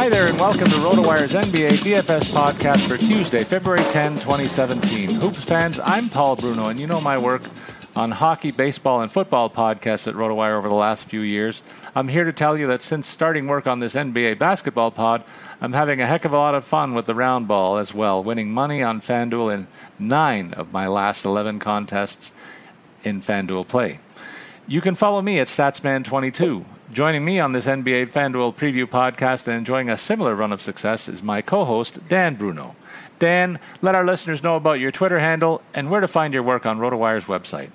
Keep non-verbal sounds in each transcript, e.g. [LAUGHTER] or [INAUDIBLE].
Hi there, and welcome to RotoWire's NBA DFS podcast for Tuesday, February 10, 2017. Hoops fans, I'm Paul Bruno, and you know my work on hockey, baseball, and football podcasts at RotoWire over the last few years. I'm here to tell you that since starting work on this NBA basketball pod, I'm having a heck of a lot of fun with the round ball as well, winning money on FanDuel in nine of my last 11 contests in FanDuel Play. You can follow me at StatsMan22. Joining me on this NBA FanDuel preview podcast and enjoying a similar run of success is my co host, Dan Bruno. Dan, let our listeners know about your Twitter handle and where to find your work on RotoWire's website.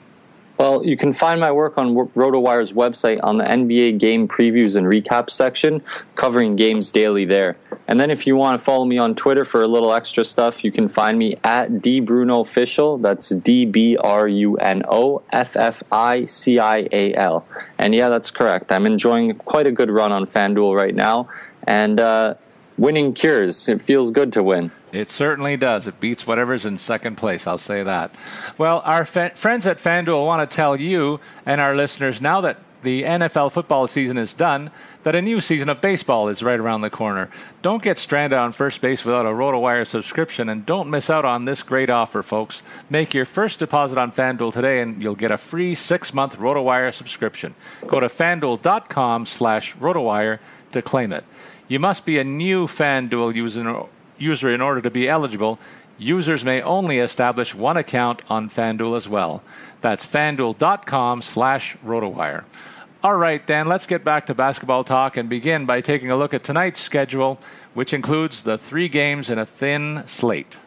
Well, you can find my work on RotoWire's website on the NBA game previews and recaps section, covering games daily there. And then if you want to follow me on Twitter for a little extra stuff, you can find me at dbrunoofficial. That's D B R U N O F F I C I A L. And yeah, that's correct. I'm enjoying quite a good run on FanDuel right now. And uh, winning cures. It feels good to win. It certainly does. It beats whatever's in second place, I'll say that. Well, our fa- friends at FanDuel want to tell you and our listeners now that the NFL football season is done, that a new season of baseball is right around the corner. Don't get stranded on first base without a RotoWire subscription, and don't miss out on this great offer, folks. Make your first deposit on FanDuel today, and you'll get a free six-month RotoWire subscription. Go to FanDuel.com slash RotoWire to claim it. You must be a new FanDuel user user in order to be eligible, users may only establish one account on FanDuel as well. That's fanduel.com slash rotowire. All right, Dan, let's get back to basketball talk and begin by taking a look at tonight's schedule, which includes the three games in a thin slate.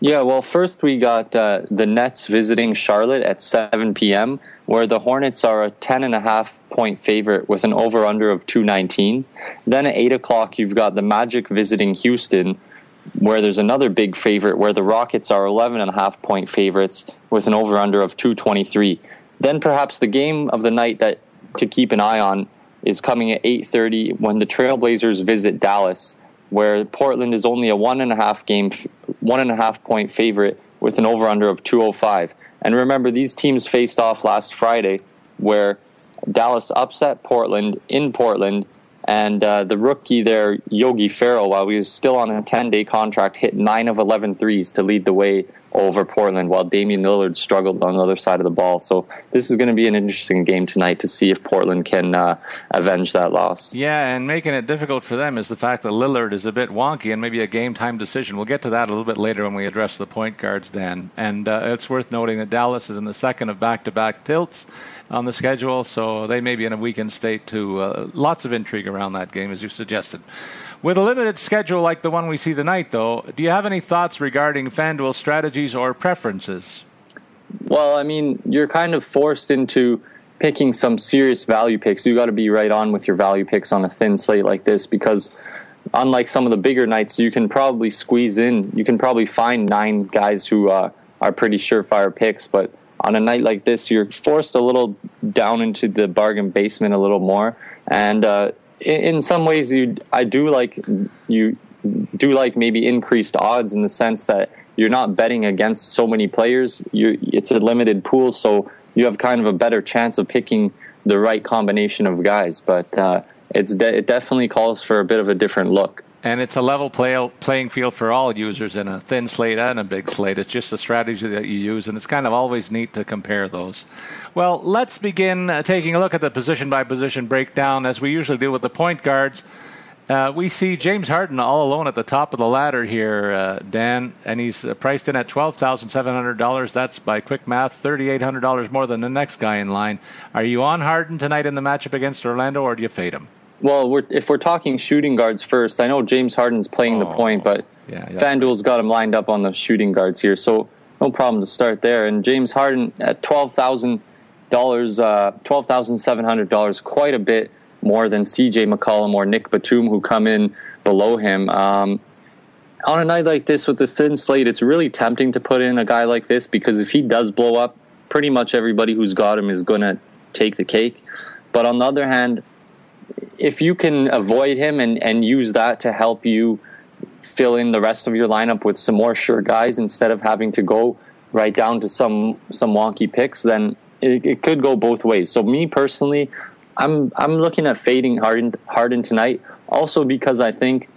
Yeah, well, first we got uh, the Nets visiting Charlotte at 7 p.m., where the Hornets are a 10.5 point favorite with an over under of 219. Then at 8 o'clock, you've got the Magic visiting Houston, where there's another big favorite where the Rockets are 11 and a half point favorites with an over under of 223. Then perhaps the game of the night that to keep an eye on is coming at 8:30 when the Trailblazers visit Dallas, where Portland is only a one and a half game, one and a half point favorite with an over under of 205. And remember, these teams faced off last Friday, where Dallas upset Portland in Portland And uh, the rookie there, Yogi Ferrell, while he was still on a 10 day contract, hit 9 of 11 threes to lead the way over Portland, while Damian Lillard struggled on the other side of the ball. So this is going to be an interesting game tonight to see if Portland can uh, avenge that loss. Yeah, and making it difficult for them is the fact that Lillard is a bit wonky and maybe a game time decision. We'll get to that a little bit later when we address the point guards, Dan. And uh, it's worth noting that Dallas is in the second of back to back tilts on the schedule, so they may be in a weakened state too. Uh, lots of intrigue around that game, as you suggested. With a limited schedule like the one we see tonight, though, do you have any thoughts regarding FanDuel strategies or preferences? Well, I mean, you're kind of forced into picking some serious value picks. You got to be right on with your value picks on a thin slate like this because unlike some of the bigger nights, you can probably squeeze in. You can probably find nine guys who uh, are pretty surefire picks, but on a night like this, you're forced a little down into the bargain basement a little more. And uh, in, some ways, you I do like you do like maybe increased odds in the sense that you're not betting against so many players. You it's a limited pool, so you have kind of a better chance of picking the right combination of guys. But uh, it's de- it definitely calls for a bit of a different look. And it's a level play, playing field for all users in a thin slate and a big slate. It's just the strategy that you use, and it's kind of always neat to compare those. Well, let's begin uh, taking a look at the position by position breakdown as we usually do with the point guards. Uh, we see James Harden all alone at the top of the ladder here, uh, Dan, and he's uh, priced in at $12,700. That's by quick math, $3,800 more than the next guy in line. Are you on Harden tonight in the matchup against Orlando, or do you fade him? Well, we're, if we're talking shooting guards first, I know James Harden's playing oh, the point, but yeah, FanDuel's got him lined up on the shooting guards here, so no problem to start there. And James Harden at twelve thousand dollars, uh, twelve thousand seven hundred dollars, quite a bit more than C.J. McCollum or Nick Batum, who come in below him. Um, on a night like this with the thin slate, it's really tempting to put in a guy like this because if he does blow up, pretty much everybody who's got him is going to take the cake. But on the other hand, if you can avoid him and, and use that to help you fill in the rest of your lineup with some more sure guys instead of having to go right down to some some wonky picks, then it, it could go both ways. So me personally, I'm I'm looking at fading Harden Harden tonight, also because I think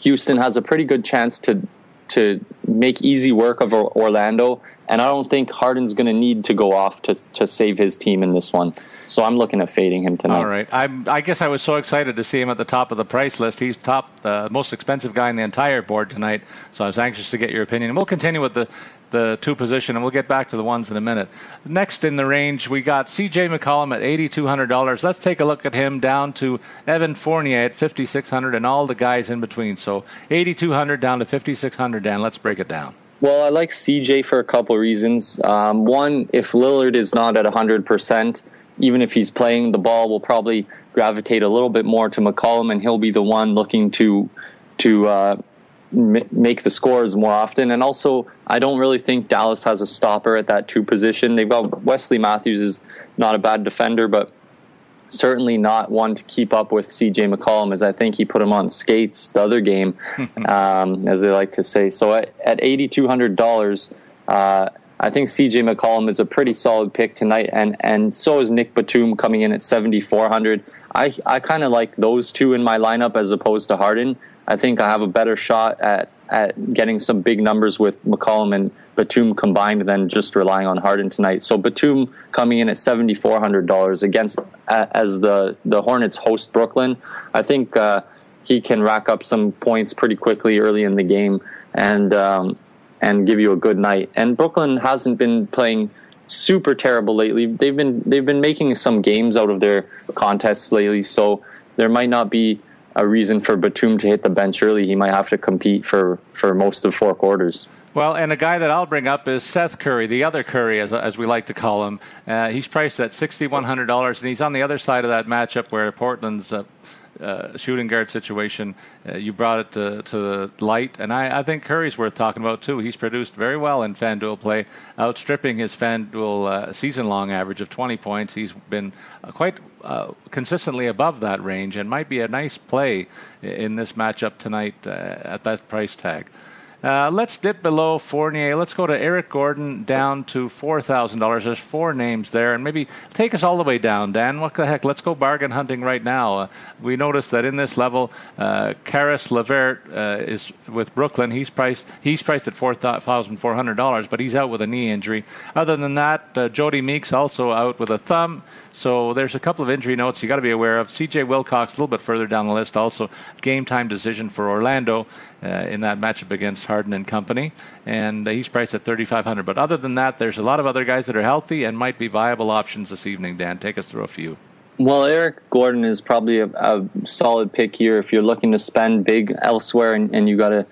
Houston has a pretty good chance to to make easy work of Orlando, and I don't think Harden's going to need to go off to to save his team in this one. So I'm looking at fading him tonight. All right. I'm, I guess I was so excited to see him at the top of the price list. He's top, the uh, most expensive guy in the entire board tonight. So I was anxious to get your opinion. And we'll continue with the the two position, and we'll get back to the ones in a minute. Next in the range, we got C.J. McCollum at $8,200. Let's take a look at him down to Evan Fournier at 5600 and all the guys in between. So 8200 down to 5600 Dan, let's break it down. Well, I like CJ for a couple reasons. Um, one, if Lillard is not at 100%, even if he's playing the ball, will probably gravitate a little bit more to McCollum, and he'll be the one looking to to uh, m- make the scores more often. And also, I don't really think Dallas has a stopper at that two position. They've got Wesley Matthews is not a bad defender, but certainly not one to keep up with CJ McCollum, as I think he put him on skates the other game, [LAUGHS] um, as they like to say. So at, at eighty two hundred dollars. Uh, I think CJ McCollum is a pretty solid pick tonight, and, and so is Nick Batum coming in at 7,400. I, I kind of like those two in my lineup as opposed to Harden. I think I have a better shot at, at getting some big numbers with McCollum and Batum combined than just relying on Harden tonight. So Batum coming in at seventy four hundred dollars against as the the Hornets host Brooklyn. I think uh, he can rack up some points pretty quickly early in the game, and um, and give you a good night. And Brooklyn hasn't been playing super terrible lately. They've been they've been making some games out of their contests lately, so there might not be a reason for Batum to hit the bench early. He might have to compete for for most of four quarters. Well, and a guy that I'll bring up is Seth Curry, the other Curry, as, as we like to call him. Uh, he's priced at $6,100, and he's on the other side of that matchup where Portland's uh, uh, shooting guard situation. Uh, you brought it to, to the light, and I, I, think Curry's worth talking about too. He's produced very well in FanDuel play, outstripping his FanDuel uh, season-long average of 20 points. He's been uh, quite uh, consistently above that range, and might be a nice play in this matchup tonight uh, at that price tag. Uh, let's dip below Fournier. Let's go to Eric Gordon down to $4,000. There's four names there. And maybe take us all the way down, Dan. What the heck? Let's go bargain hunting right now. Uh, we noticed that in this level, uh, Caris LeVert uh, is with Brooklyn. He's priced he's priced at $4,400, but he's out with a knee injury. Other than that, uh, Jodie Meeks also out with a thumb. So there's a couple of injury notes you got to be aware of. C.J. Wilcox a little bit further down the list. Also, game time decision for Orlando uh, in that matchup against Harden and company, and uh, he's priced at 3,500. But other than that, there's a lot of other guys that are healthy and might be viable options this evening. Dan, take us through a few. Well, Eric Gordon is probably a, a solid pick here if you're looking to spend big elsewhere and, and you got to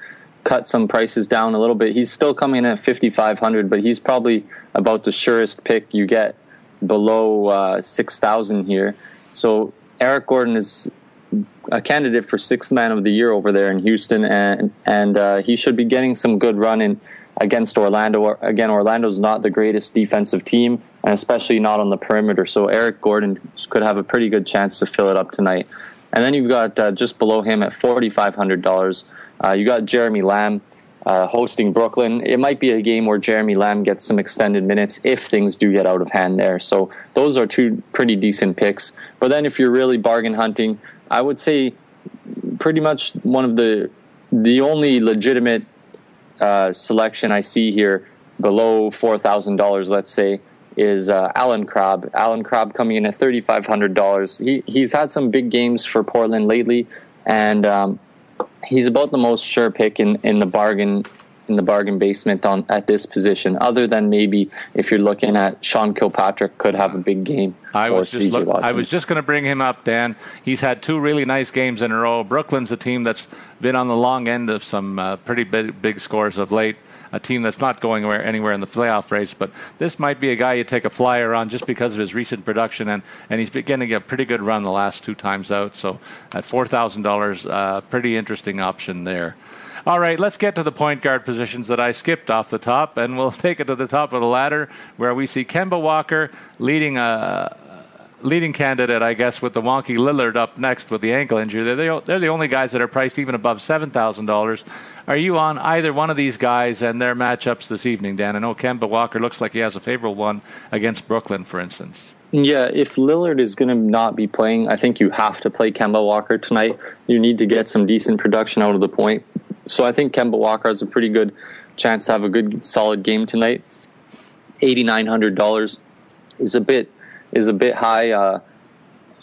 cut some prices down a little bit. He's still coming in at 5,500, but he's probably about the surest pick you get below uh, 6,000 here. So Eric Gordon is a candidate for sixth man of the year over there in Houston, and and uh, he should be getting some good run in against Orlando. Again, Orlando's not the greatest defensive team, and especially not on the perimeter. So Eric Gordon could have a pretty good chance to fill it up tonight. And then you've got uh, just below him at forty five hundred dollars. Uh, you got Jeremy Lamb uh, hosting Brooklyn. It might be a game where Jeremy Lamb gets some extended minutes if things do get out of hand there. So those are two pretty decent picks. But then if you're really bargain hunting, I would say pretty much one of the the only legitimate uh, selection I see here below four thousand dollars, let's say, is uh, Allen Crabbe. Allen Crabbe coming in at thirty five hundred dollars. He he's had some big games for Portland lately, and um, he's about the most sure pick in, in the bargain in the bargain basement on at this position. Other than maybe if you're looking at Sean Kilpatrick could have a big game. I was just look, I was just going to bring him up, Dan. He's had two really nice games in a row. Brooklyn's a team that's been on the long end of some uh, pretty big, big scores of late a team that's not going anywhere in the playoff race. But this might be a guy you take a flyer on just because of his recent production, and, and he's getting a pretty good run the last two times out. So at $4,000, uh, pretty interesting option there. All right, let's get to the point guard positions that I skipped off the top, and we'll [LAUGHS] take it to the top of the ladder where we see Kemba Walker leading a leading candidate, I guess, with the wonky Lillard up next with the ankle injury. They're the, they're the only guys that are priced even above seven thousand dollars. Are you on either one of these guys and their matchups this evening, Dan? I know Kemba Walker looks like he has a favorable one against Brooklyn, for instance. Yeah, if Lillard is going to not be playing, I think you have to play Kemba Walker tonight. You need to get some decent production out of the point. So I think Kemba Walker has a pretty good chance to have a good, solid game tonight. Eighty nine hundred dollars is a bit is a bit high. Uh,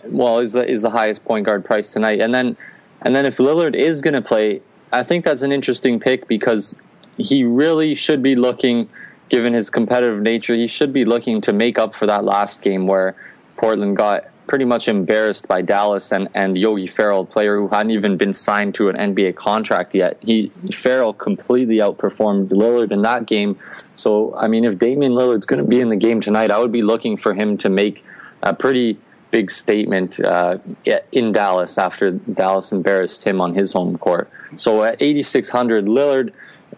well, is the is the highest point guard price tonight, and then and then if Lillard is going to play, I think that's an interesting pick because he really should be looking, given his competitive nature, he should be looking to make up for that last game where Portland got pretty much embarrassed by Dallas and, and Yogi Ferrell, a player who hadn't even been signed to an NBA contract yet. He Ferrell completely outperformed Lillard in that game. So I mean, if Damian Lillard's going to be in the game tonight, I would be looking for him to make a pretty big statement uh, in Dallas after Dallas embarrassed him on his home court. So at 8600, Lillard.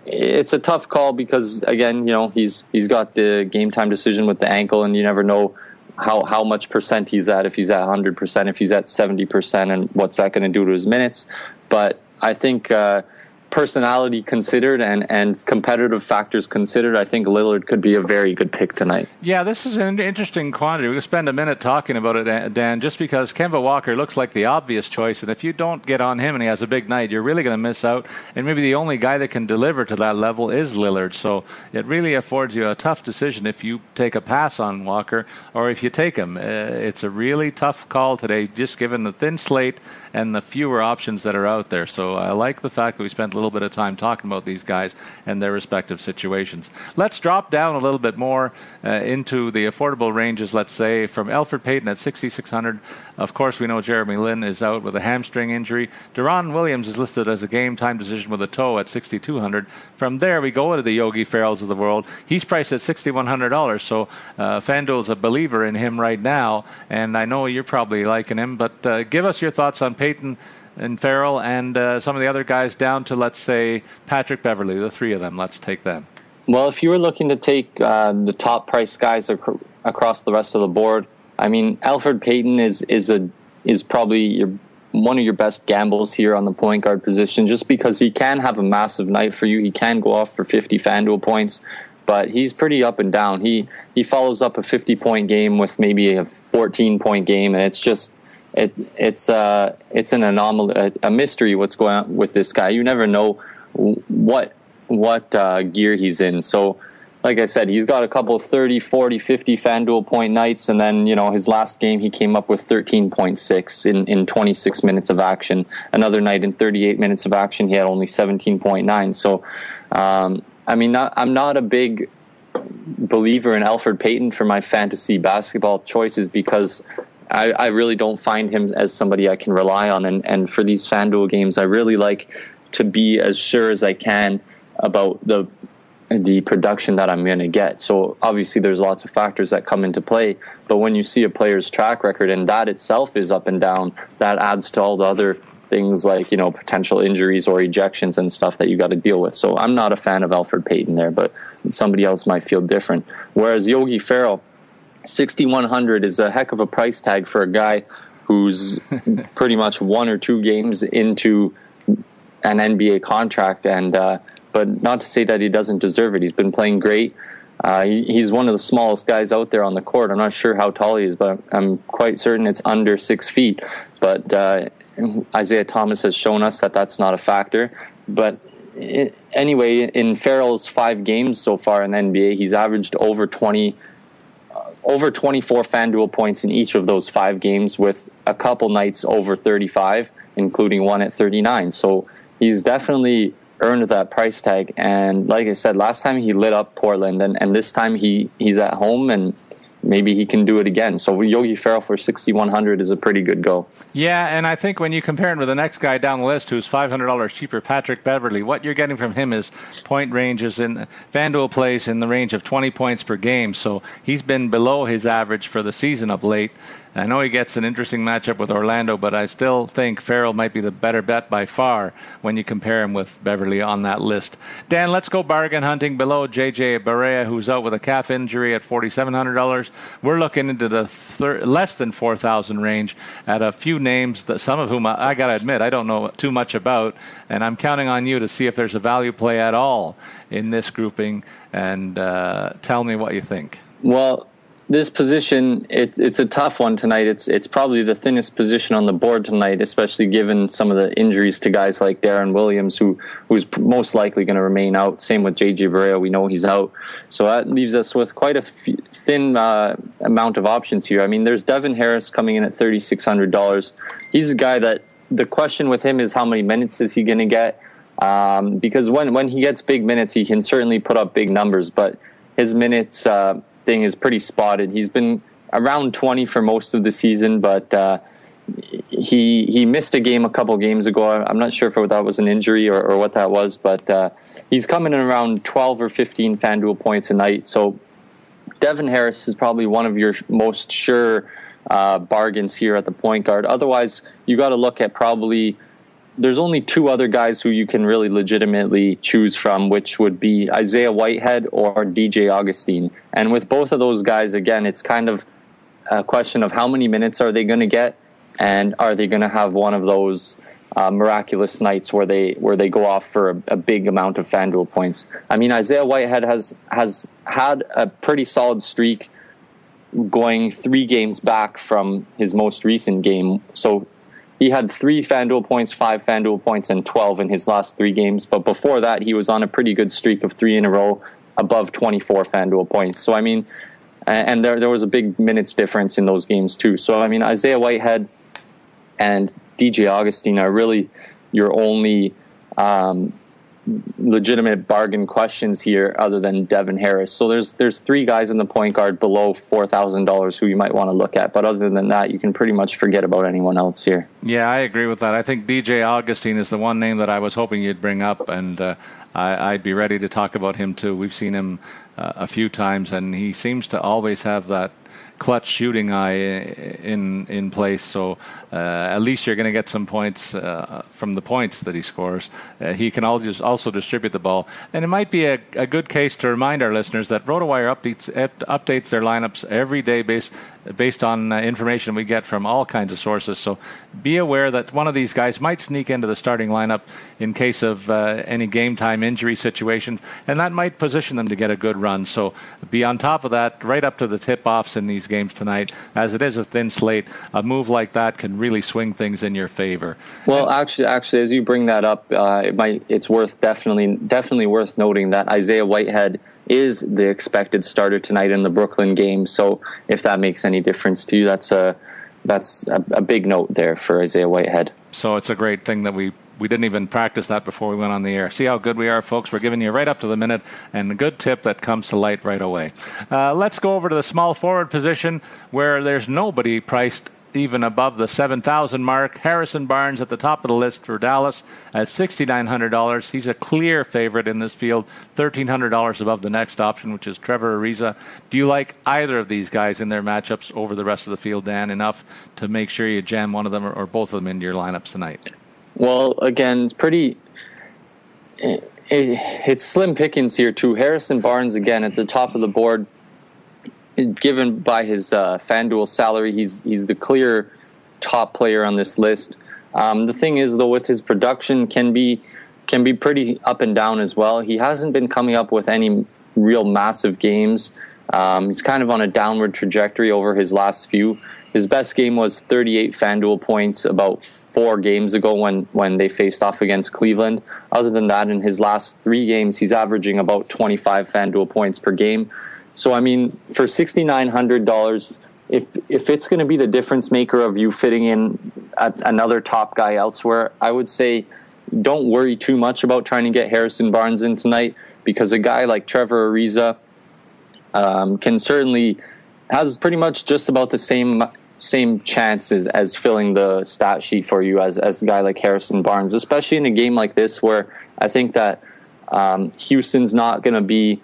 It's a tough call because again, you know, he's he's got the game time decision with the ankle, and you never know how how much percent he's at if he's at 100% if he's at 70% and what's that going to do to his minutes but i think uh, personality considered and, and competitive factors considered, I think Lillard could be a very good pick tonight. Yeah, this is an interesting quantity. We'll spend a minute talking about it, Dan, just because Kemba Walker looks like the obvious choice. And if you don't get on him and he has a big night, you're really going to miss out. And maybe the only guy that can deliver to that level is Lillard. So it really affords you a tough decision if you take a pass on Walker or if you take him. Uh, it's a really tough call today, just given the thin slate and the fewer options that are out there. So I like the fact that we spent a little bit of time talking about these guys and their respective situations. Let's drop down a little bit more uh, into the affordable ranges, let's say, from Elfrid Payton at 6,600. Of course, we know Jeremy Lin is out with a hamstring injury. Deron Williams is listed as a game time decision with a toe at 6,200. From there, we go to the Yogi Ferrells of the world. He's priced at $6,100. So uh, FanDuel's a believer in him right now, and I know you're probably liking him, but uh, give us your thoughts on Payton and Ferrell and uh, some of the other guys down to, let's say, Patrick Beverley, the three of them. Let's take them. Well, if you were looking to take uh, the top price guys ac- across the rest of the board, I mean, Elfrid Payton is is a is probably your one of your best gambles here on the point guard position, just because he can have a massive night for you. He can go off for 50 FanDuel points, but he's pretty up and down. He he follows up a 50 point game with maybe a 14 point game, and it's just it it's uh it's an anomaly, a, a mystery what's going on with this guy. You never know what what uh, gear he's in. So like I said, he's got a couple 30, 40, 50 FanDuel point nights. And then, you know, his last game, he came up with 13.6 in, in 26 minutes of action. Another night in 38 minutes of action, he had only 17.9. So, um, I mean, not, I'm not a big believer in Elfrid Payton for my fantasy basketball choices because I, I really don't find him as somebody I can rely on. And, and for these FanDuel games, I really like to be as sure as I can about the the production that I'm going to get. So obviously there's lots of factors that come into play, but when you see a player's track record and that itself is up and down, that adds to all the other things like, you know, potential injuries or ejections and stuff that you got to deal with. So I'm not a fan of Elfrid Payton there, but somebody else might feel different. Whereas Yogi Ferrell 6100 is a heck of a price tag for a guy who's [LAUGHS] pretty much one or two games into an NBA contract and uh, but not to say that he doesn't deserve it. He's been playing great. Uh, he, he's one of the smallest guys out there on the court. I'm not sure how tall he is, but I'm quite certain it's under six feet. But uh, Isaiah Thomas has shown us that that's not a factor. But it, anyway, in Ferrell's five games so far in the NBA, he's averaged over 20, uh, over 24 FanDuel points in each of those five games, with a couple nights over 35, including one at 39. So he's definitely earned that price tag. And like I said, last time he lit up Portland, and, and this time he, he's at home and maybe he can do it again. So Yogi Ferrell for 6,100 is a pretty good go. Yeah, and I think when you compare him with the next guy down the list who's $500 cheaper, Patrick Beverley, what you're getting from him is point ranges in FanDuel plays in the range of 20 points per game. So he's been below his average for the season of late. I know he gets an interesting matchup with Orlando, but I still think Ferrell might be the better bet by far when you compare him with Beverley on that list. Dan, let's go bargain hunting below JJ Barea, who's out with a calf injury at $4,700. We're looking into the thir- less than 4,000 range at a few names, that some of whom I, I got to admit I don't know too much about, and I'm counting on you to see if there's a value play at all in this grouping and uh, tell me what you think. Well, this position, it, it's a tough one tonight. It's it's probably the thinnest position on the board tonight, especially given some of the injuries to guys like Deron Williams, who who's most likely going to remain out. Same with JJ Barea, we know he's out, so that leaves us with quite a f- thin uh, amount of options here. I mean, there's Devin Harris coming in at thirty six hundred dollars. He's a guy that the question with him is how many minutes is he going to get? Um, because when when he gets big minutes, he can certainly put up big numbers, but his minutes. Uh, thing is pretty spotted. He's been around 20 for most of the season, but uh, he he missed a game a couple games ago. I'm not sure if that was an injury or, or what that was, but uh, he's coming in around 12 or 15 FanDuel points a night. So Devin Harris is probably one of your most sure uh, bargains here at the point guard. Otherwise, you got to look at probably there's only two other guys who you can really legitimately choose from, which would be Isaiah Whitehead or DJ Augustin. And with both of those guys, again, it's kind of a question of how many minutes are they going to get, and are they going to have one of those uh, miraculous nights where they where they go off for a, a, big amount of FanDuel points. I mean, Isaiah Whitehead has has had a pretty solid streak going three games back from his most recent game. So he had three FanDuel points, five FanDuel points, and 12 in his last three games. But before that, he was on a pretty good streak of three in a row above 24 FanDuel points. So, I mean, and there, there was a big minutes difference in those games, too. So, I mean, Isaiah Whitehead and DJ Augustin are really your only um, legitimate bargain questions here other than Devin Harris. So there's there's three guys in the point guard below four thousand dollars who you might want to look at. But other than that, you can pretty much forget about anyone else here. Yeah, I agree with that. I think DJ Augustin is the one name that I was hoping you'd bring up, and uh, I, would be ready to talk about him too. We've seen him uh, a few times, and he seems to always have that clutch shooting eye in in place. So uh, at least you're going to get some points uh, from the points that he scores. Uh, he can also distribute the ball, and it might be a, a good case to remind our listeners that RotoWire updates updates their lineups every day based based on uh, information we get from all kinds of sources. So be aware that one of these guys might sneak into the starting lineup in case of uh, any game time injury situation, and that might position them to get a good run. So be on top of that right up to the tip offs in these games tonight. As it is a thin slate, a move like that can really swing things in your favor. Well, and, actually, actually, as you bring that up, uh, it might it's worth definitely definitely worth noting that Isaiah Whitehead is the expected starter tonight in the Brooklyn game. So if that makes any difference to you, that's a that's a, a big note there for Isaiah Whitehead. So it's a great thing that we we didn't even practice that before we went on the air. See how good we are, folks. We're giving you right up to the minute and a good tip that comes to light right away. Uh, let's go over to the small forward position where there's nobody priced even above the 7,000 mark. Harrison Barnes at the top of the list for Dallas at $6,900. He's a clear favorite in this field, $1,300 above the next option, which is Trevor Ariza. Do you like either of these guys in their matchups over the rest of the field, Dan, enough to make sure you jam one of them or, both of them into your lineups tonight? Well, again, it's pretty. It, it, it's slim pickings here, too. Harrison Barnes, again, at the top of the board given by his uh, FanDuel salary, he's he's the clear top player on this list. Um, the thing is, though, with his production, can be can be pretty up and down as well. He hasn't been coming up with any real massive games. Um, he's kind of on a downward trajectory over his last few. His best game was 38 FanDuel points about four games ago when, when they faced off against Cleveland. Other than that, in his last three games, he's averaging about 25 FanDuel points per game. So I mean, for sixty nine hundred dollars, if if it's going to be the difference maker of you fitting in another top guy elsewhere, I would say don't worry too much about trying to get Harrison Barnes in tonight because a guy like Trevor Ariza um, can certainly has pretty much just about the same same chances as filling the stat sheet for you as as a guy like Harrison Barnes, especially in a game like this where I think that um, Houston's not going to be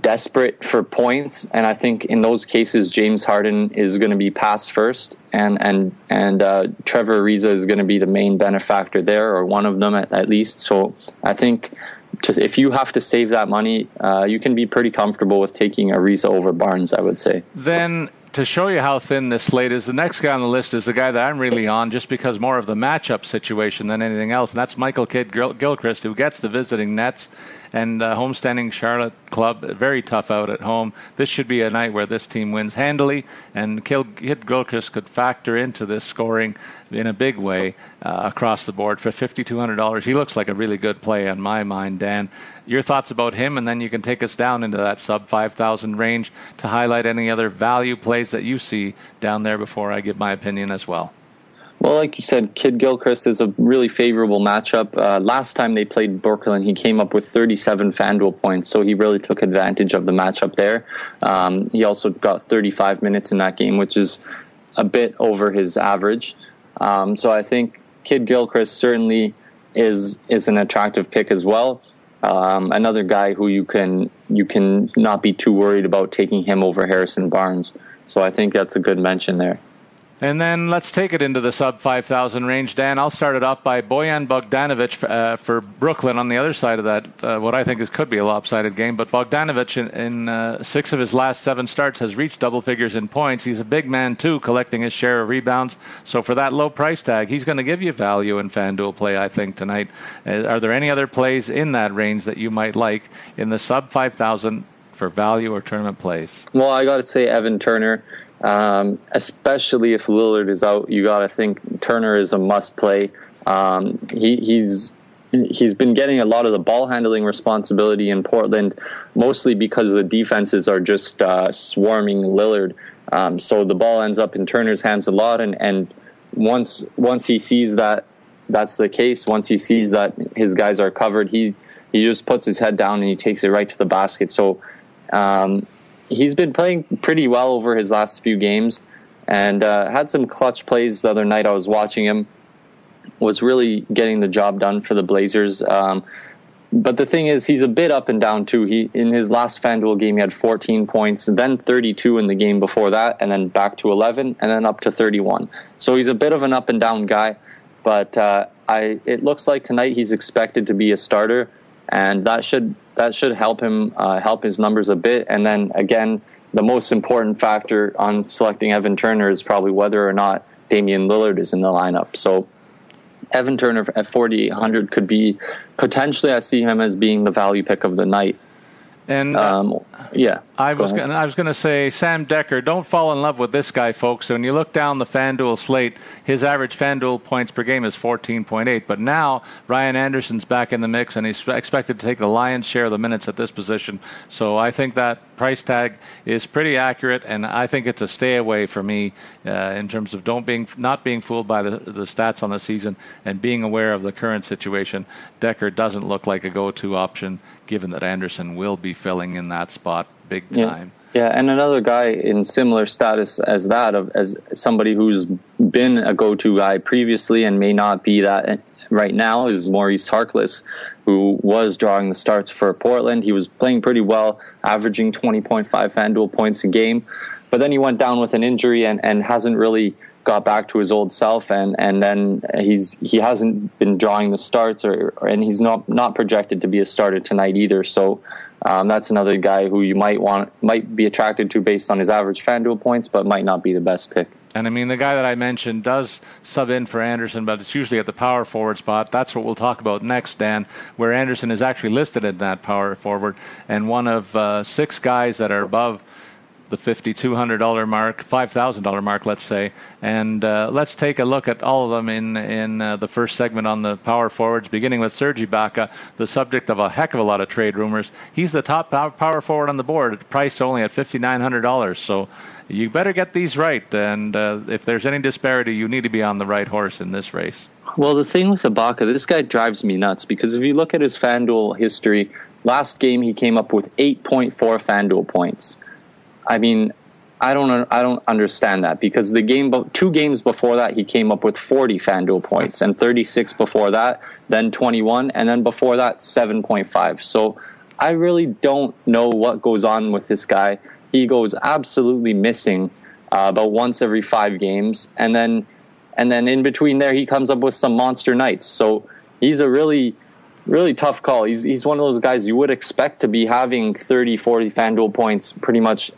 desperate for points, and I think in those cases James Harden is going to be passed first, and and and uh, Trevor Ariza is going to be the main benefactor there, or one of them at, at least. So I think to, if you have to save that money, uh, you can be pretty comfortable with taking Ariza over Barnes. I would say. Then to show you how thin this slate is, the next guy on the list is the guy that I'm really on just because more of the matchup situation than anything else, and that's Michael Kidd Gilchrist, who gets the visiting Nets and uh, homestanding Charlotte club. Very tough out at home. This should be a night where this team wins handily, and Kidd Gilchrist could factor into this scoring in a big way uh, across the board for $5,200. He looks like a really good play on my mind, Dan. Your thoughts about him, and then you can take us down into that sub 5,000 range to highlight any other value plays that you see down there before I give my opinion as well. Well, like you said, Kidd Gilchrist is a really favorable matchup. Uh, last time they played Brooklyn, he came up with 37 FanDuel points, so he really took advantage of the matchup there. Um, he also got 35 minutes in that game, which is a bit over his average. Um, so I think Kidd Gilchrist certainly is is an attractive pick as well. Um, another guy who you can you can not be too worried about taking him over Harrison Barnes. So I think that's a good mention there. And then let's take it into the sub 5,000 range. Dan, I'll start it off by Bojan Bogdanovic uh, for Brooklyn on the other side of that, uh, what I think is could be a lopsided game. But Bogdanovic, in, in uh, six of his last seven starts, has reached double figures in points. He's a big man, too, collecting his share of rebounds. So for that low price tag, he's going to give you value in FanDuel play, I think, tonight. Uh, are there any other plays in that range that you might like in the sub 5,000 for value or tournament plays? Well, I got to say, Evan Turner. Um, especially if Lillard is out, you got to think Turner is a must play. Um, he, he's he's been getting a lot of the ball handling responsibility in Portland, mostly because the defenses are just uh, swarming Lillard. Um, so the ball ends up in Turner's hands a lot, and, and once once he sees that that's the case, once he sees that his guys are covered, he he just puts his head down and he takes it right to the basket. So um, he's been playing pretty well over his last few games and uh, had some clutch plays the other night. I was watching him, was really getting the job done for the Blazers. Um, but the thing is, he's a bit up and down too. He in his last FanDuel game, he had 14 points, then 32 in the game before that, and then back to 11, and then up to 31. So he's a bit of an up and down guy. But uh, I, it looks like tonight he's expected to be a starter, and that should that should help him uh, help his numbers a bit. And then again, the most important factor on selecting Evan Turner is probably whether or not Damian Lillard is in the lineup. So Evan Turner at 4,800 could be potentially. I see him as being the value pick of the night. And um, yeah, I was gonna, I was going to say Sam Dekker. Don't fall in love with this guy, folks. When you look down the FanDuel slate, his average FanDuel points per game is 14.8. But now Ryan Anderson's back in the mix, and he's expected to take the lion's share of the minutes at this position. So I think that price tag is pretty accurate, and I think it's a stay away for me uh, in terms of don't being not being fooled by the, the stats on the season and being aware of the current situation. Dekker doesn't look like a go-to option given that Anderson will be filling in that spot big time. Yeah. Yeah, and another guy in similar status as that of as somebody who's been a go-to guy previously and may not be that right now is Maurice Harkless, who was drawing the starts for Portland. He was playing pretty well, averaging 20.5 FanDuel points a game, but then he went down with an injury and, and hasn't really got back to his old self and and then he's he hasn't been drawing the starts or, and he's not not projected to be a starter tonight either so um, that's another guy who you might want might be attracted to based on his average FanDuel points, but might not be the best pick. And I mean, the guy that I mentioned does sub in for Anderson, but it's usually at the power forward spot. That's what we'll talk about next, Dan, where Anderson is actually listed at that power forward and one of uh, six guys that are above the $5,200 mark, $5,000 mark, let's say. And uh, let's take a look at all of them in, in uh, the first segment on the power forwards, beginning with Serge Ibaka, the subject of a heck of a lot of trade rumors. He's the top power forward on the board, priced only at $5,900. So you better get these right. And uh, if there's any disparity, you need to be on the right horse in this race. Well, the thing with Ibaka, this guy drives me nuts because if you look at his FanDuel history, last game he came up with 8.4 FanDuel points. I mean, I don't I don't understand that because the game two games before that he came up with 40 FanDuel points and 36 before that, then 21 and then before that 7.5. So I really don't know what goes on with this guy. He goes absolutely missing uh, about once every 5 games and then and then in between there he comes up with some monster nights. So he's a really really tough call. He's he's one of those guys you would expect to be having 30 40 FanDuel points pretty much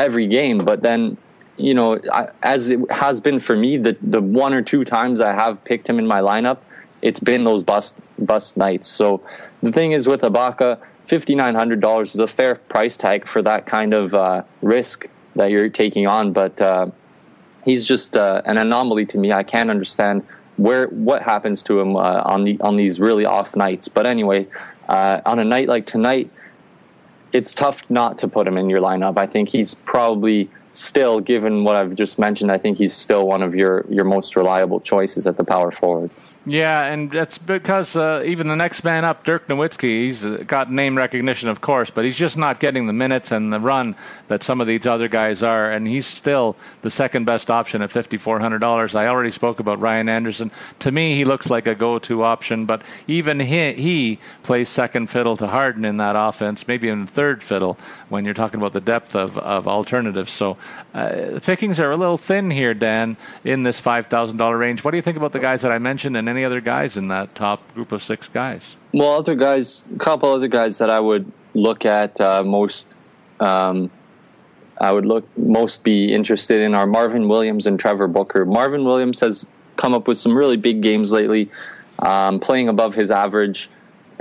every game. But then, you know, I, as it has been for me, the the one or two times I have picked him in my lineup, it's been those bust bust nights. So the thing is with Ibaka, fifty nine hundred dollars is a fair price tag for that kind of uh, risk that you're taking on. But uh, he's just uh, an anomaly to me. I can't understand where what happens to him uh, on the on these really off nights. But anyway, uh, on a night like tonight it's tough not to put him in your lineup. I think he's probably still, given what I've just mentioned, I think he's still one of your, your most reliable choices at the power forward. Yeah, and that's because uh, even the next man up, Dirk Nowitzki, he's got name recognition, of course, but he's just not getting the minutes and the run that some of these other guys are, and he's still the second best option at $5,400. I already spoke about Ryan Anderson. To me, he looks like a go-to option, but even he, he plays second fiddle to Harden in that offense, maybe in third fiddle when you're talking about the depth of, of alternatives. So uh, the pickings are a little thin here, Dan, in this $5,000 range. What do you think about the guys that I mentioned and any other guys in that top group of six guys? Well, other guys, a couple other guys that I would look at uh, most. Um, I would look most be interested in are Marvin Williams and Trevor Booker. Marvin Williams has come up with some really big games lately, um, playing above his average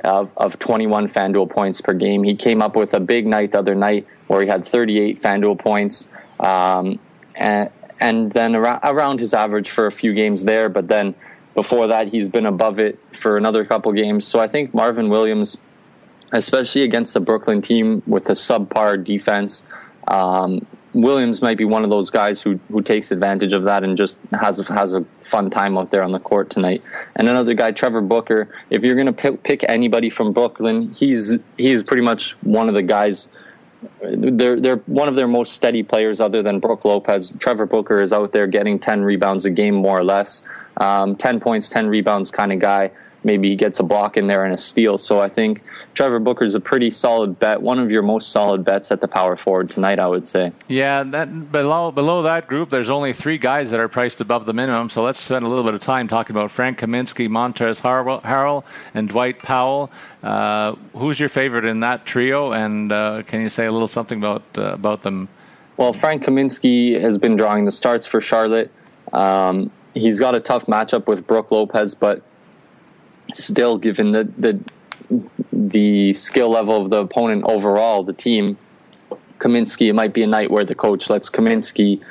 of, of 21 FanDuel points per game. He came up with a big night the other night where he had 38 FanDuel points, um, and, and then around, around his average for a few games there. But then before that, he's been above it for another couple games. So I think Marvin Williams, especially against the Brooklyn team with a subpar defense, um, Williams might be one of those guys who who takes advantage of that and just has has a fun time out there on the court tonight. And another guy, Trevor Booker. If you're going to pick anybody from Brooklyn, he's he's pretty much one of the guys. They're they're one of their most steady players, other than Brook Lopez. Trevor Booker is out there getting ten rebounds a game, more or less um, 10 points, 10 rebounds kind of guy. Maybe he gets a block in there and a steal. So I think Trevor Booker is a pretty solid bet, one of your most solid bets at the power forward tonight, I would say. Yeah, that below below that group, there's only three guys that are priced above the minimum. So let's spend a little bit of time talking about Frank Kaminsky, Montrezl Harrell, and Dwight Powell. Uh, who's your favorite in that trio? And uh, can you say a little something about uh, about them? Well, Frank Kaminsky has been drawing the starts for Charlotte. Um, he's got a tough matchup with Brook Lopez, but still, given the the the skill level of the opponent overall, the team, Kaminsky, it might be a night where the coach lets Kaminsky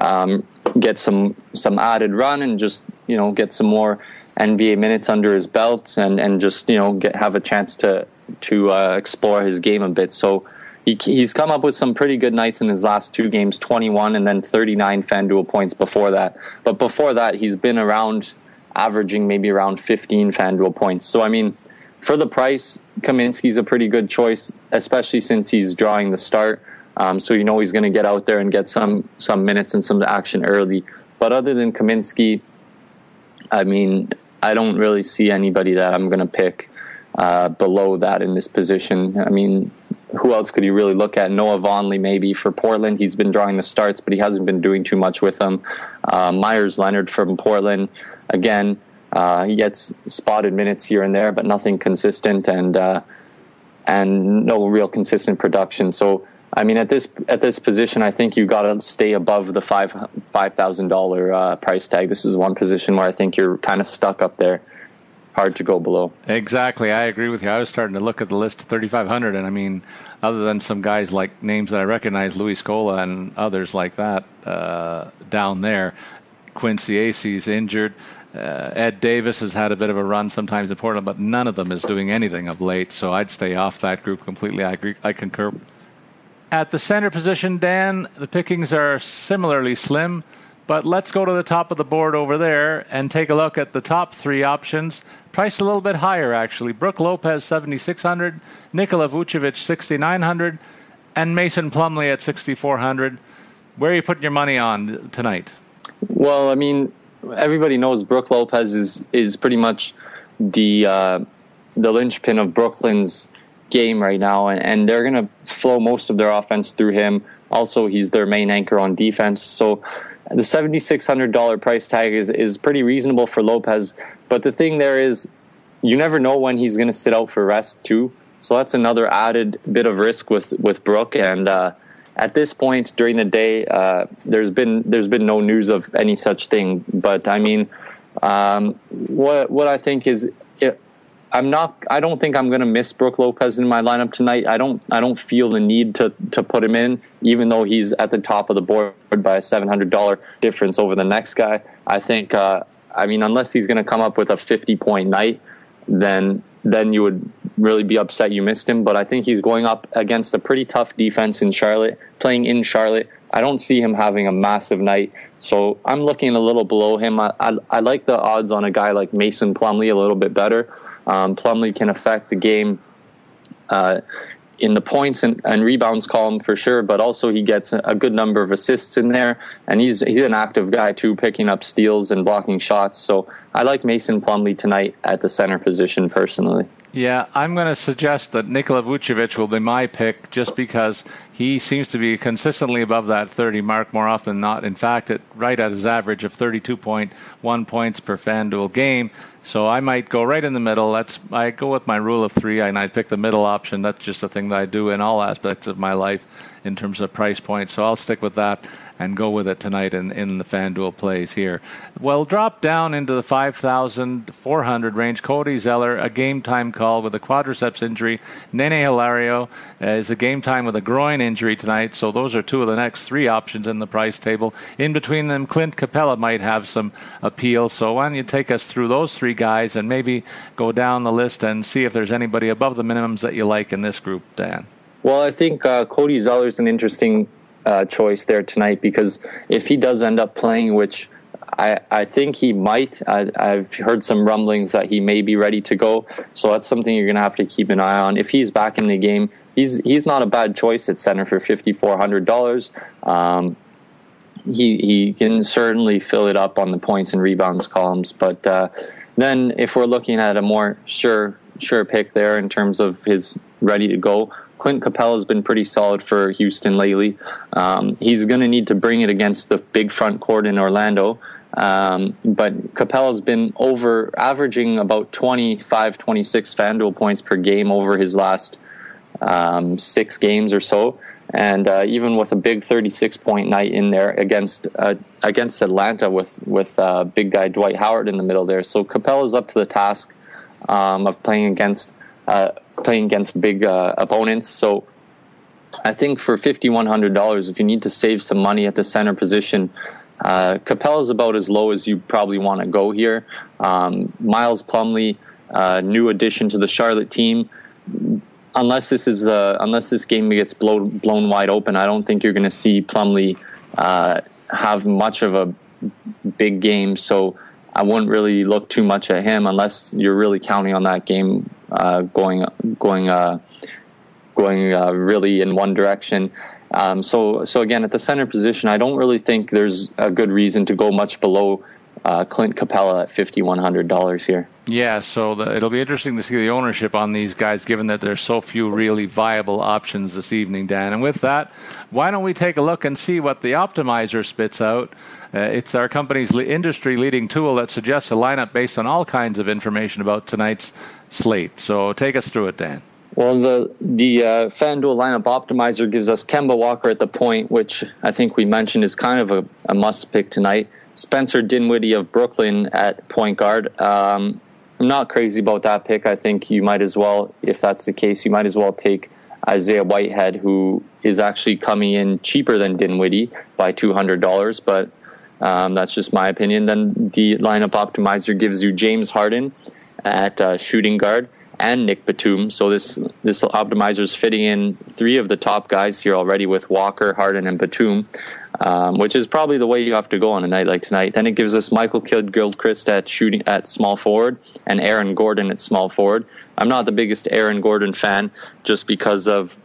um, get some some added run and just you know get some more NBA minutes under his belt and and just you know get have a chance to to uh, explore his game a bit. So. He, he's come up with some pretty good nights in his last two games 21 and then 39 FanDuel points before that. But before that, he's been around averaging maybe around 15 FanDuel points. So, I mean, for the price, Kaminsky's a pretty good choice, especially since he's drawing the start. Um, so you know he's going to get out there and get some some minutes and some action early. But other than Kaminsky, I mean, I don't really see anybody that I'm going to pick uh, below that in this position. I mean, who else could you really look at? Noah Vonleh maybe for Portland. He's been drawing the starts, but he hasn't been doing too much with them. Uh, Meyers Leonard from Portland again, uh, he gets spotted minutes here and there, but nothing consistent and uh, and no real consistent production. So I mean, at this at this position, I think you got to stay above the five five thousand uh, price tag. This is one position where I think you're kind of stuck up there. Hard to go below. Exactly, I agree with you. I was starting to look at the list of 3,500, and I mean, other than some guys like names that I recognize, Luis Scola and others like that uh, down there, Quincy Acy's injured. Uh, Ed Davis has had a bit of a run sometimes in Portland, but none of them is doing anything of late. So I'd stay off that group completely. I agree. I concur. At the center position, Dan, the pickings are similarly slim, but let's go to the top of the board over there and take a look at the top three options. Priced a little bit higher, actually. Brook Lopez, 7,600, Nikola Vucevic, 6,900, and Mason Plumlee at 6,400. Where are you putting your money on tonight? Well, I mean, everybody knows Brook Lopez is is pretty much the uh, the linchpin of Brooklyn's game right now, and, and they're going to flow most of their offense through him. Also, he's their main anchor on defense. So the seventy six hundred dollar price tag is is pretty reasonable for Lopez. But the thing there is, you never know when he's going to sit out for rest too. So that's another added bit of risk with with Brook and. Uh, at this point during the day, uh, there's been there's been no news of any such thing. But I mean, um, what what I think is, it, I'm not. I don't think I'm going to miss Brook Lopez in my lineup tonight. I don't. I don't feel the need to to put him in, even though he's at the top of the board by a seven hundred dollar difference over the next guy. I think. Uh, I mean, unless he's going to come up with a fifty point night, then then you would really be upset you missed him. But I think he's going up against a pretty tough defense in Charlotte, playing in Charlotte. I don't see him having a massive night. So I'm looking a little below him. I, I, I like the odds on a guy like Mason Plumlee a little bit better. Um, Plumlee can affect the game uh, in the points and, and, rebounds column for sure, but also he gets a good number of assists in there, and he's he's an active guy too, picking up steals and blocking shots. So I like Mason Plumlee tonight at the center position personally. Yeah, I'm going to suggest that Nikola Vucevic will be my pick just because he seems to be consistently above that 30 mark more often than not. In fact, it, right at his average of 32.1 points per FanDuel game. So I might go right in the middle. That's I go with my rule of three, and I pick the middle option. That's just a thing that I do in all aspects of my life in terms of price points. So I'll stick with that and go with it tonight in, in the FanDuel plays here. Well, drop down into the 5,400 range. Cody Zeller, a game time call with a quadriceps injury. Nene Hilario is a game time with a groin injury tonight. So those are two of the next three options in the price table. In between them, Clint Capela might have some appeal. So why don't you take us through those three guys and maybe go down the list and see if there's anybody above the minimums that you like in this group, Dan? Well, I think uh, Cody Zeller is an interesting uh, choice there tonight because if he does end up playing, which I, I think he might, I, have heard some rumblings that he may be ready to go. So that's something you're going to have to keep an eye on. If he's back in the game, he's he's not a bad choice at center for fifty four hundred dollars. Um, he he can certainly fill it up on the points and rebounds columns, but uh, then if we're looking at a more sure sure pick there in terms of his ready to go, Clint Capela has been pretty solid for Houston lately. Um, he's going to need to bring it against the big front court in Orlando. Um, but Capela's been over averaging about 25, 26 FanDuel points per game over his last um, six games or so. And uh, even with a big 36 point night in there against uh, against Atlanta with with uh, big guy Dwight Howard in the middle there, so Capela's up to the task um, of playing against playing against big uh, opponents. So I think for fifty one hundred dollars, if you need to save some money at the center position, uh, Capela is about as low as you probably want to go here. Um, Miles Plumlee, uh, new addition to the Charlotte team. Unless this is uh, unless this game gets blown blown wide open, I don't think you're going to see Plumlee uh, have much of a big game. So I wouldn't really look too much at him unless you're really counting on that game uh, going going uh, going uh, really in one direction. Um, so so again, at the center position, I don't really think there's a good reason to go much below uh, Clint Capela at fifty one hundred dollars here. Yeah, so the, it'll be interesting to see the ownership on these guys, given that there's so few really viable options this evening, Dan. And with that, why don't we take a look and see what the optimizer spits out? Uh, it's our company's le- industry leading tool that suggests a lineup based on all kinds of information about tonight's slate. So take us through it, Dan. Well, the the uh, FanDuel lineup optimizer gives us Kemba Walker at the point, which I think we mentioned is kind of a, a must pick tonight. Spencer Dinwiddie of Brooklyn at point guard. Um, I'm not crazy about that pick. I think you might as well, if that's the case, you might as well take Isaiah Whitehead, who is actually coming in cheaper than Dinwiddie by $200, but um, that's just my opinion. Then the lineup optimizer gives you James Harden at uh, shooting guard and Nick Batum. So this this optimizer is fitting in three of the top guys here already with Walker, Harden, and Batum, um, which is probably the way you have to go on a night like tonight. Then it gives us Michael Kidd Gilchrist at shooting at small forward and Aaron Gordon at small forward. I'm not the biggest Aaron Gordon fan just because of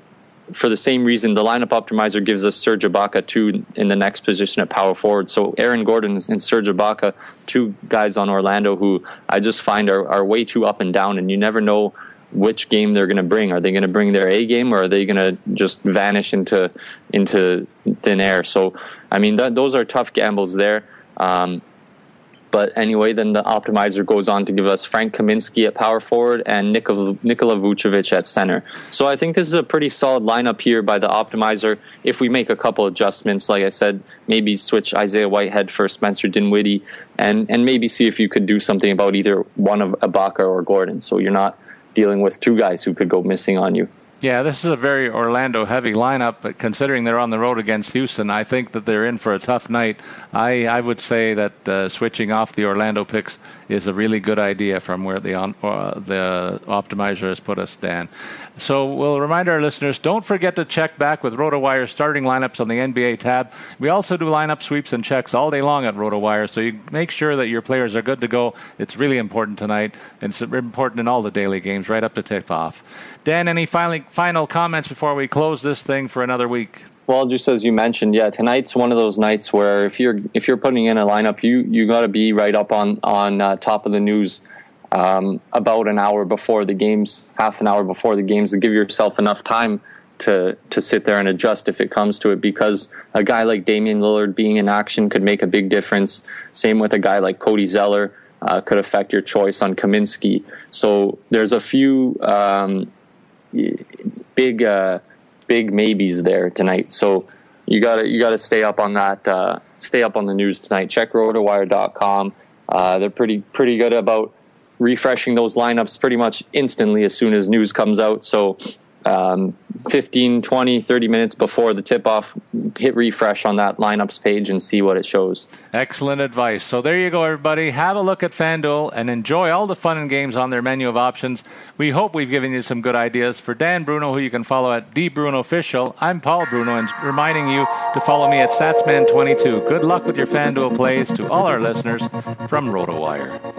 for the same reason, the lineup optimizer gives us Serge Ibaka two in the next position at power forward. So Aaron Gordon and Serge Ibaka, two guys on Orlando who I just find are, are way too up and down, and you never know which game they're going to bring. Are they going to bring their A game, or are they going to just vanish into into thin air? So I mean, that, those are tough gambles there. Um, but anyway, then the optimizer goes on to give us Frank Kaminsky at power forward and Nikola, Vucevic at center. So I think this is a pretty solid lineup here by the optimizer. If we make a couple adjustments, like I said, maybe switch Isaiah Whitehead for Spencer Dinwiddie and, and maybe see if you could do something about either one of Ibaka or Gordon. So you're not dealing with two guys who could go missing on you. Yeah, this is a very Orlando heavy lineup, but considering they're on the road against Houston, I think that they're in for a tough night. I, I would say that uh, switching off the Orlando picks is a really good idea from where the, on, uh, the optimizer has put us, Dan. So we'll remind our listeners don't forget to check back with RotoWire starting lineups on the NBA tab. We also do lineup sweeps and checks all day long at RotoWire, so you make sure that your players are good to go. It's really important tonight, and it's important in all the daily games right up to tip off. Dan, any final, final comments before we close this thing for another week? Well, just as you mentioned, yeah, tonight's one of those nights where if you're if you're putting in a lineup, you you got to be right up on on uh, top of the news um, about an hour before the games, half an hour before the games, to give yourself enough time to to sit there and adjust if it comes to it. Because a guy like Damian Lillard being in action could make a big difference. Same with a guy like Cody Zeller. Uh, could affect your choice on Kaminsky. So there's a few um, big uh, big maybes there tonight. So you got to you got to stay up on that. Uh, stay up on the news tonight. Check rotowire.com. Uh, they're pretty pretty good about refreshing those lineups pretty much instantly as soon as news comes out. So um, 15, 20, 30 minutes before the tip off, hit refresh on that lineups page and see what it shows. Excellent advice. So there you go, everybody. Have a look at FanDuel and enjoy all the fun and games on their menu of options. We hope we've given you some good ideas. For Dan Bruno, who you can follow at DBrunoOfficial, I'm Paul Bruno and reminding you to follow me at StatsMan22. Good luck with your FanDuel plays to all our listeners from RotoWire.